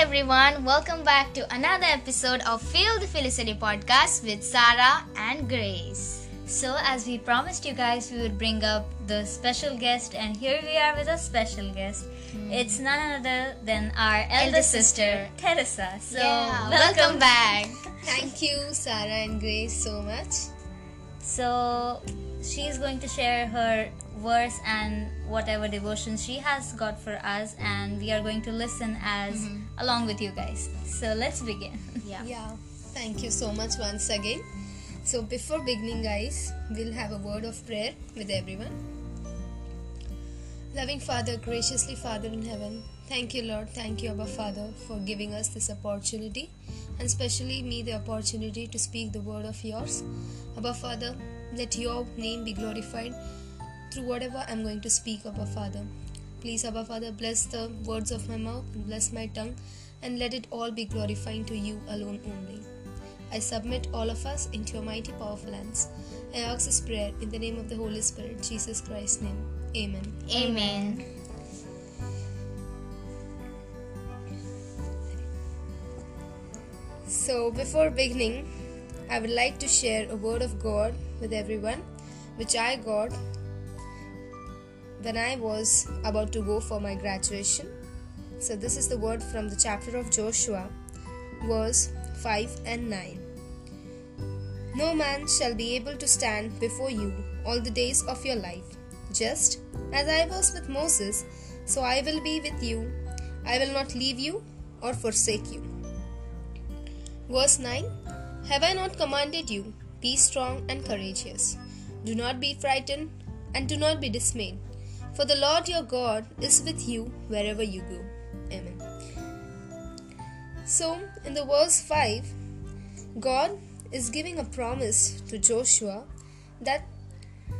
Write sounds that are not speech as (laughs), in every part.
everyone, welcome back to another episode of Feel the Felicity podcast with Sarah and Grace. So, as we promised you guys, we would bring up the special guest, and here we are with a special guest. Hmm. It's none other than our elder sister, Teresa. So, Yeah, welcome back. Thank you, Sarah and Grace, so much. So, she's going to share her verse and whatever devotion she has got for us, and we are going to listen as mm-hmm. along with you guys. So, let's begin. (laughs) Yeah. Thank you so much once again. So, before beginning, guys, we'll have a word of prayer with everyone. Loving Father, graciously Father in heaven, thank you, Lord. Thank you, Abba Father, for giving us this opportunity and especially me the opportunity to speak the word of yours. Abba Father, let your name be glorified through whatever I'm going to speak, Abba Father. Please, Abba Father, bless the words of my mouth and bless my tongue and let it all be glorifying to you alone only. I submit all of us into your mighty, powerful hands. I ask this prayer in the name of the Holy Spirit, Jesus Christ's name. Amen. Amen. So, before beginning, I would like to share a word of God with everyone, which I got when I was about to go for my graduation. So, this is the word from the chapter of Joshua, verse 5 and 9. No man shall be able to stand before you all the days of your life. Just as I was with Moses, so I will be with you. I will not leave you or forsake you. Verse 9 Have I not commanded you? Be strong and courageous. Do not be frightened and do not be dismayed, for the Lord your God is with you wherever you go. Amen. So, in the verse 5, God is giving a promise to Joshua that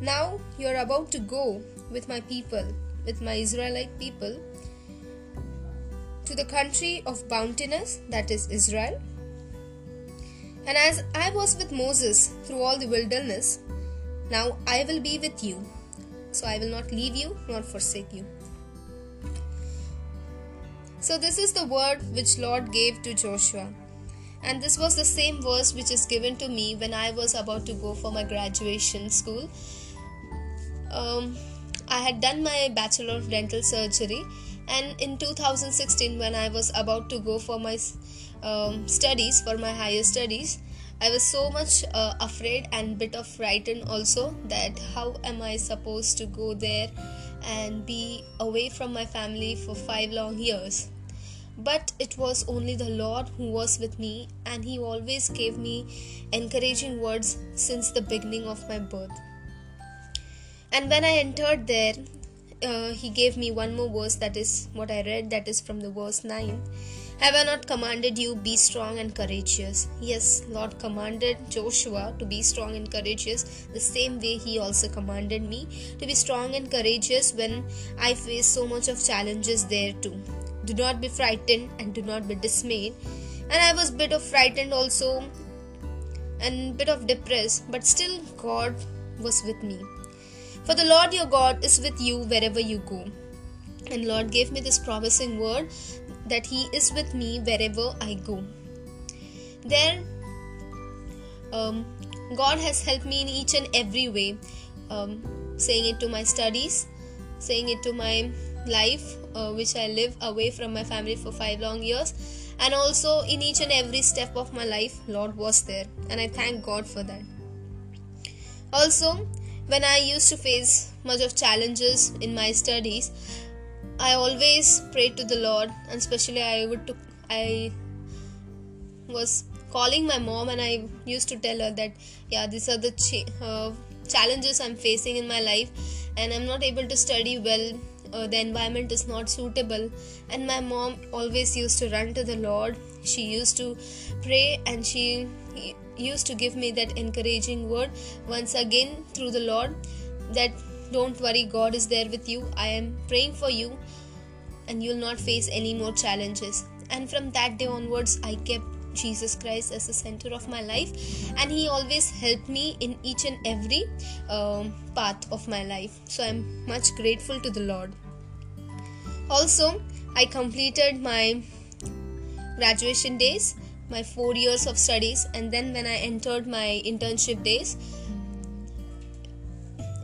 now you are about to go with my people, with my Israelite people, to the country of bountiness, that is Israel. And as I was with Moses through all the wilderness, now I will be with you. So I will not leave you nor forsake you. So this is the word which Lord gave to Joshua. And this was the same verse which is given to me when I was about to go for my graduation school. Um, I had done my Bachelor of Dental Surgery, and in 2016, when I was about to go for my um, studies, for my higher studies, I was so much uh, afraid and bit of frightened also that how am I supposed to go there and be away from my family for five long years. But it was only the Lord who was with me, and He always gave me encouraging words since the beginning of my birth. And when I entered there, uh, he gave me one more verse that is what I read, that is from the verse 9. Have I not commanded you, be strong and courageous? Yes, Lord commanded Joshua to be strong and courageous, the same way He also commanded me to be strong and courageous when I face so much of challenges there too. Do not be frightened and do not be dismayed. And I was bit of frightened also and bit of depressed, but still God was with me. For the Lord your God is with you wherever you go. And Lord gave me this promising word that He is with me wherever I go. There, um, God has helped me in each and every way, um, saying it to my studies, saying it to my life, uh, which I live away from my family for five long years, and also in each and every step of my life, Lord was there, and I thank God for that. Also, when I used to face much of challenges in my studies, I always prayed to the Lord, and especially I would I was calling my mom, and I used to tell her that yeah, these are the uh, challenges I'm facing in my life, and I'm not able to study well. Uh, the environment is not suitable, and my mom always used to run to the Lord. She used to pray, and she used to give me that encouraging word once again through the Lord that don't worry, God is there with you. I am praying for you, and you'll not face any more challenges. And from that day onwards, I kept Jesus Christ as the center of my life, and He always helped me in each and every um, path of my life. So I'm much grateful to the Lord. Also, I completed my graduation days, my four years of studies, and then when I entered my internship days.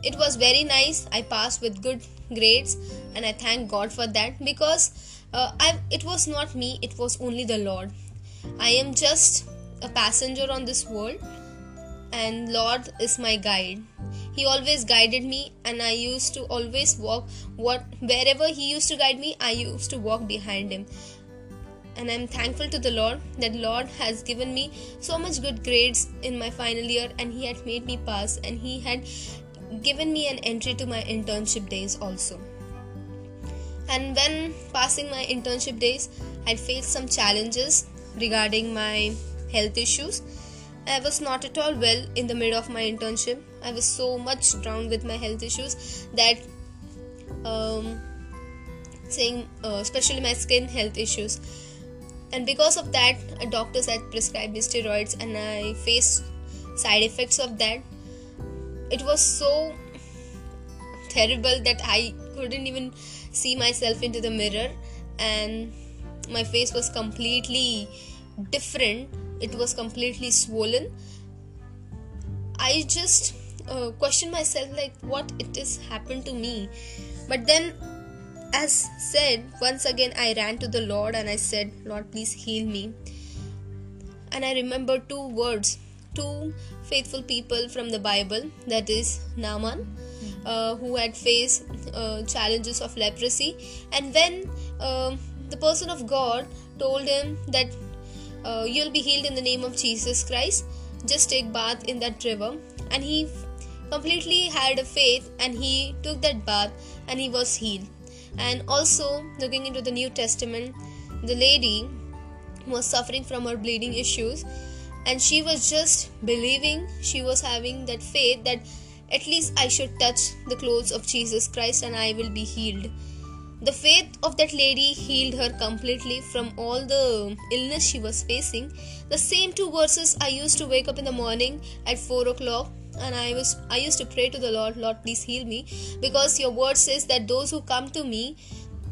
It was very nice. I passed with good grades, and I thank God for that because uh, I, it was not me, it was only the Lord. I am just a passenger on this world, and Lord is my guide. He always guided me, and I used to always walk what wherever He used to guide me, I used to walk behind Him. And I'm thankful to the Lord that Lord has given me so much good grades in my final year, and He had made me pass, and He had given me an entry to my internship days also. And when passing my internship days, I faced some challenges regarding my health issues. I was not at all well in the middle of my internship. I was so much drowned with my health issues that, um, saying, uh, especially my skin health issues. And because of that, doctors had prescribed me steroids, and I faced side effects of that it was so terrible that I couldn't even see myself into the mirror and my face was completely different. It was completely swollen. I just uh, questioned myself like what it is happened to me. But then as said once again i ran to the lord and i said lord please heal me. And i remember two words two faithful people from the Bible, that is Naaman, uh, who had faced uh, challenges of leprosy, and when uh, the person of God told him that uh, you'll be healed in the name of Jesus Christ, just take bath in that river, and he completely had a faith and he took that bath and he was healed. And also looking into the New Testament, the lady was suffering from her bleeding issues and she was just believing she was having that faith that at least I should touch the clothes of Jesus Christ and I will be healed. The faith of that lady healed her completely from all the illness she was facing. The same two verses I used to wake up in the morning at 4 o'clock and I was I used to pray to the Lord, Lord, please heal me, because your word says that those who come to me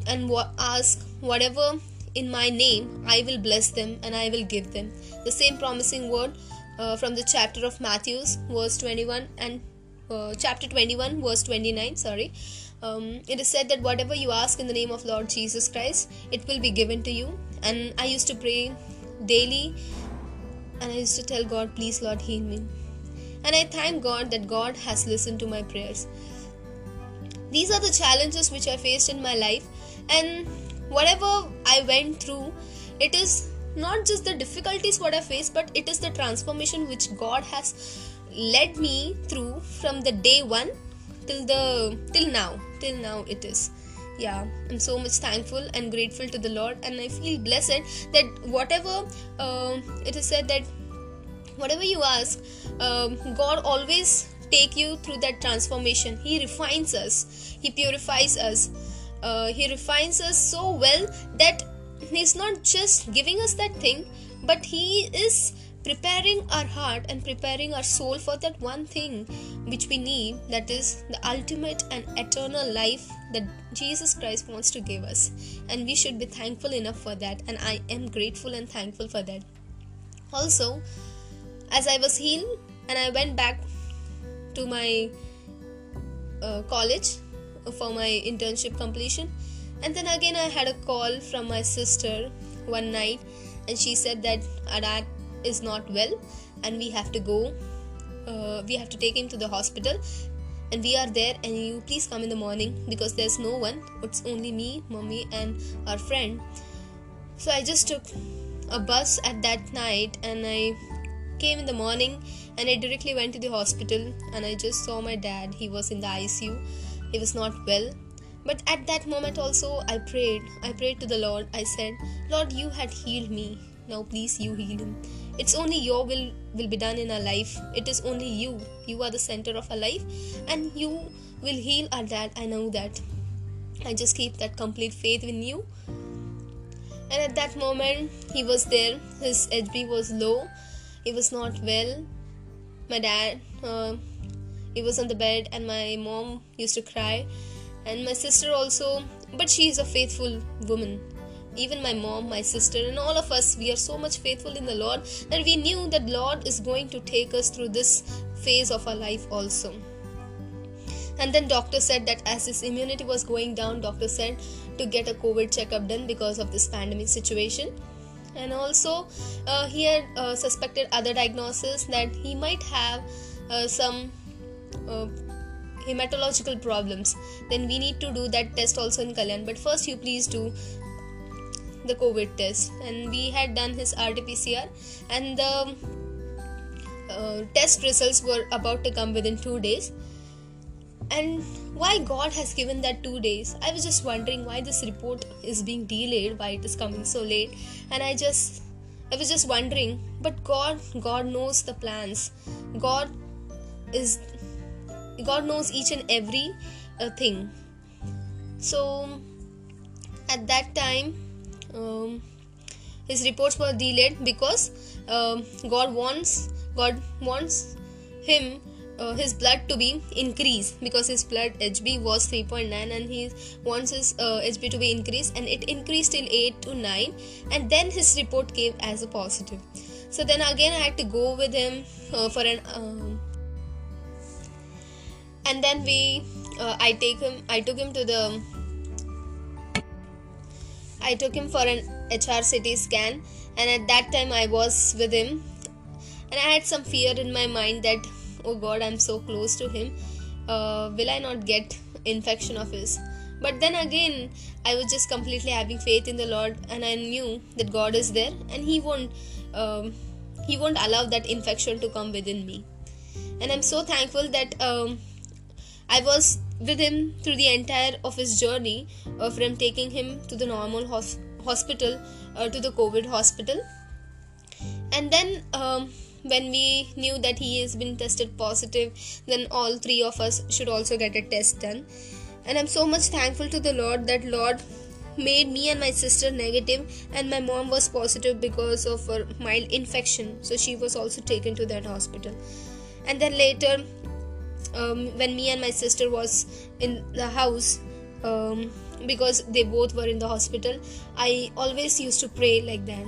and ask whatever in my name, I will bless them and I will give them the same promising word uh, from the chapter of Matthew's, verse 21 and uh, chapter 21, verse 29. Sorry. Um, it is said that whatever you ask in the name of Lord Jesus Christ, it will be given to you. And I used to pray daily and I used to tell God, please, Lord, heal me. And I thank God that God has listened to my prayers. These are the challenges which I faced in my life, and whatever I went through, it is not just the difficulties what I faced, but it is the transformation which God has led me through from the day one till the till now. Till now it is. Yeah, I'm so much thankful and grateful to the Lord, and I feel blessed that whatever uh, it is said that whatever you ask, um, God always take you through that transformation. He refines us. He purifies us. Uh, he refines us so well that He's not just giving us that thing, but He is preparing our heart and preparing our soul for that one thing which we need that is the ultimate and eternal life that Jesus Christ wants to give us. And we should be thankful enough for that. And I am grateful and thankful for that. Also, as I was healed and I went back to my uh, college for my internship completion, and then again, I had a call from my sister one night, and she said that dad is not well, and we have to go. Uh, we have to take him to the hospital, and we are there. And you please come in the morning because there's no one. It's only me, mommy, and our friend. So I just took a bus at that night, and I came in the morning, and I directly went to the hospital, and I just saw my dad. He was in the ICU. He was not well but at that moment also, I prayed. I prayed to the Lord. I said, Lord, you had healed me. Now please you heal him. It's only your will will be done in our life. It is only you. You are the center of our life, and you will heal our dad. I know that. I just keep that complete faith in you. And at that moment, he was there. His HB was low. He was not well. My dad, uh, he was on the bed, and my mom used to cry and my sister also but she is a faithful woman even my mom, my sister, and all of us, we are so much faithful in the Lord that we knew that Lord is going to take us through this phase of our life also. And then doctor said that as his immunity was going down, doctor said to get a COVID checkup done because of this pandemic situation. And also, uh, he had uh, suspected other diagnosis that he might have uh, some uh, hematological problems then we need to do that test also in kalyan. But first you please do the covid test. And we had done his rt-pcr and the uh, test results were about to come within two days. And why god has given that two days? I was just wondering why this report is being delayed why it is coming so late. And i just i was just wondering but god god knows the plans. God is god knows each and every uh, thing. So at that time um, his reports were delayed because um, god wants god wants him uh, his blood to be increased because his blood hb was 3.9 and he wants his uh, hb to be increased and it increased till 8 to 9 and then his report came as a positive. So then again i had to go with him uh, for an um, and then we uh, i take him i took him to the i took him for an hr hrct scan. And at that time i was with him. And i had some fear in my mind that oh god i'm so close to him. Uh, will i not get infection of his? But then again i was just completely having faith in the lord. And i knew that god is there. And he won't um, he won't allow that infection to come within me. And i'm so thankful that um, I was with him through the entire of his journey uh, from taking him to the normal hos- hospital uh, to the COVID hospital. And then um, when we knew that he has been tested positive, then all three of us should also get a test done. And I'm so much thankful to the Lord that Lord made me and my sister negative and my mom was positive because of her mild infection so she was also taken to that hospital and then later um, when me and my sister was in the house um, because they both were in the hospital i always used to pray like that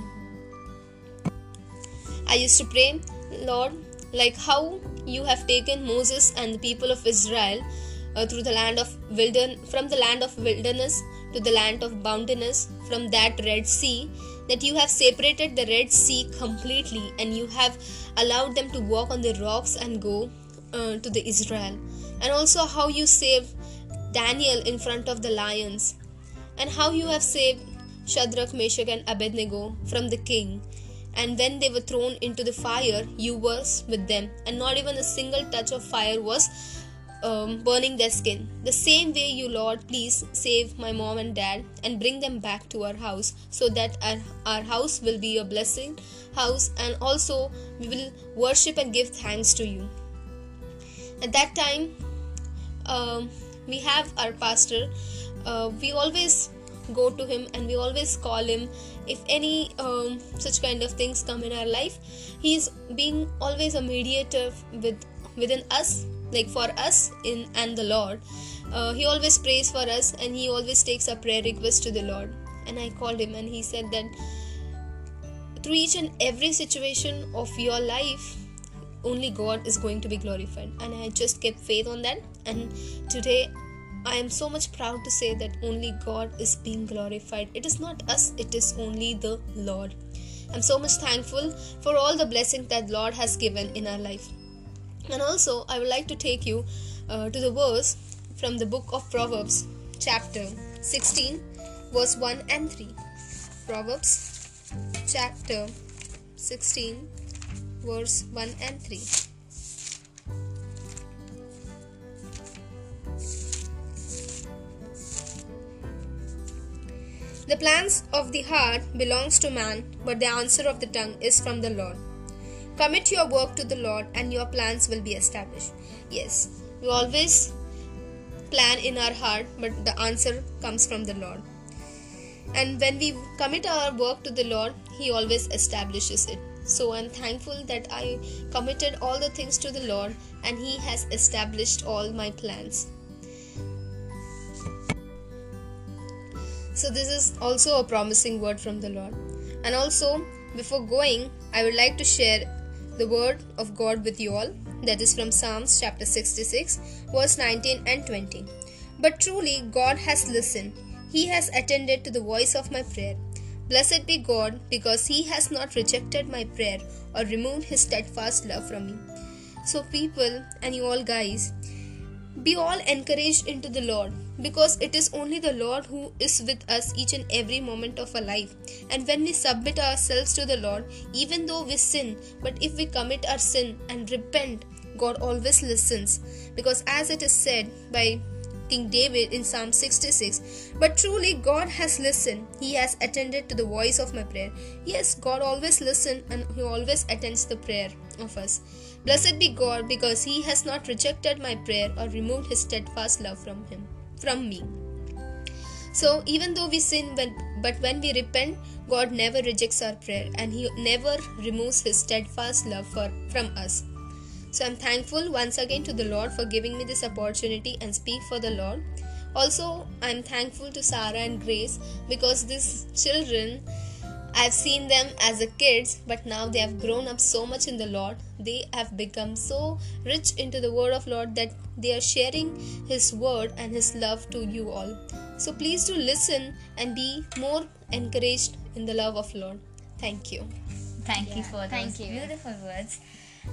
i used to pray lord like how you have taken moses and the people of israel uh, through the land of wilderness from the land of wilderness to the land of boundiness from that red sea that you have separated the red sea completely and you have allowed them to walk on the rocks and go uh, to the Israel, and also how you saved Daniel in front of the lions, and how you have saved Shadrach, Meshach, and Abednego from the king. And when they were thrown into the fire, you were with them, and not even a single touch of fire was um, burning their skin. The same way, you Lord, please save my mom and dad and bring them back to our house so that our, our house will be a blessing house. And also we will worship and give thanks to you at that time um, we have our pastor. Uh, we always go to him and we always call him if any um, such kind of things come in our life. He's being always a mediator with within us like for us in and the lord. Uh, he always prays for us and he always takes a prayer request to the lord. And i called him and he said that through each and every situation of your life only God is going to be glorified. And I just kept faith on that. And today I am so much proud to say that only God is being glorified. It is not us, it is only the Lord. I'm so much thankful for all the blessings that Lord has given in our life. And also, I would like to take you uh, to the verse from the book of Proverbs, chapter 16, verse 1 and 3. Proverbs, chapter 16, verse 1 and 3. The plans of the heart belongs to man, but the answer of the tongue is from the Lord. Commit your work to the Lord and your plans will be established. Yes, we always plan in our heart, but the answer comes from the Lord. And when we commit our work to the Lord, He always establishes it. So I'm thankful that I committed all the things to the Lord and He has established all my plans. So, this is also a promising word from the Lord. And also, before going, I would like to share the word of God with you all. That is from Psalms chapter 66, verse 19 and 20. But truly, God has listened. He has attended to the voice of my prayer. Blessed be God, because He has not rejected my prayer or removed His steadfast love from me. So, people and you all guys, be all encouraged into the Lord because it is only the Lord who is with us each and every moment of our life. And when we submit ourselves to the Lord, even though we sin, but if we commit our sin and repent, God always listens. Because as it is said by King David in Psalm 66. But truly, God has listened. He has attended to the voice of my prayer. Yes, God always listens and He always attends the prayer of us. Blessed be God because He has not rejected my prayer or removed His steadfast love from Him from me. So even though we sin, but when we repent, God never rejects our prayer and He never removes His steadfast love for, from us. So I'm thankful once again to the Lord for giving me this opportunity and speak for the Lord. Also, I'm thankful to Sarah and Grace because these children I've seen them as a kids, but now they have grown up so much in the Lord. They have become so rich into the word of Lord that they are sharing His word and His love to you all. So please do listen and be more encouraged in the love of Lord. Thank you. Thank yeah, you for those you. beautiful words.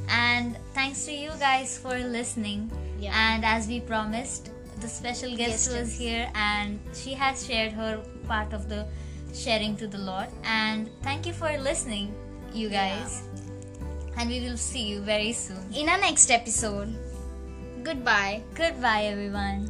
And thanks to you guys for listening. Yeah. And as we promised, the special guest yes, was yes. here and she has shared her part of the sharing to the Lord. And thank you for listening, you guys. Yeah. And we will see you very soon in our next episode. Goodbye. Goodbye, everyone.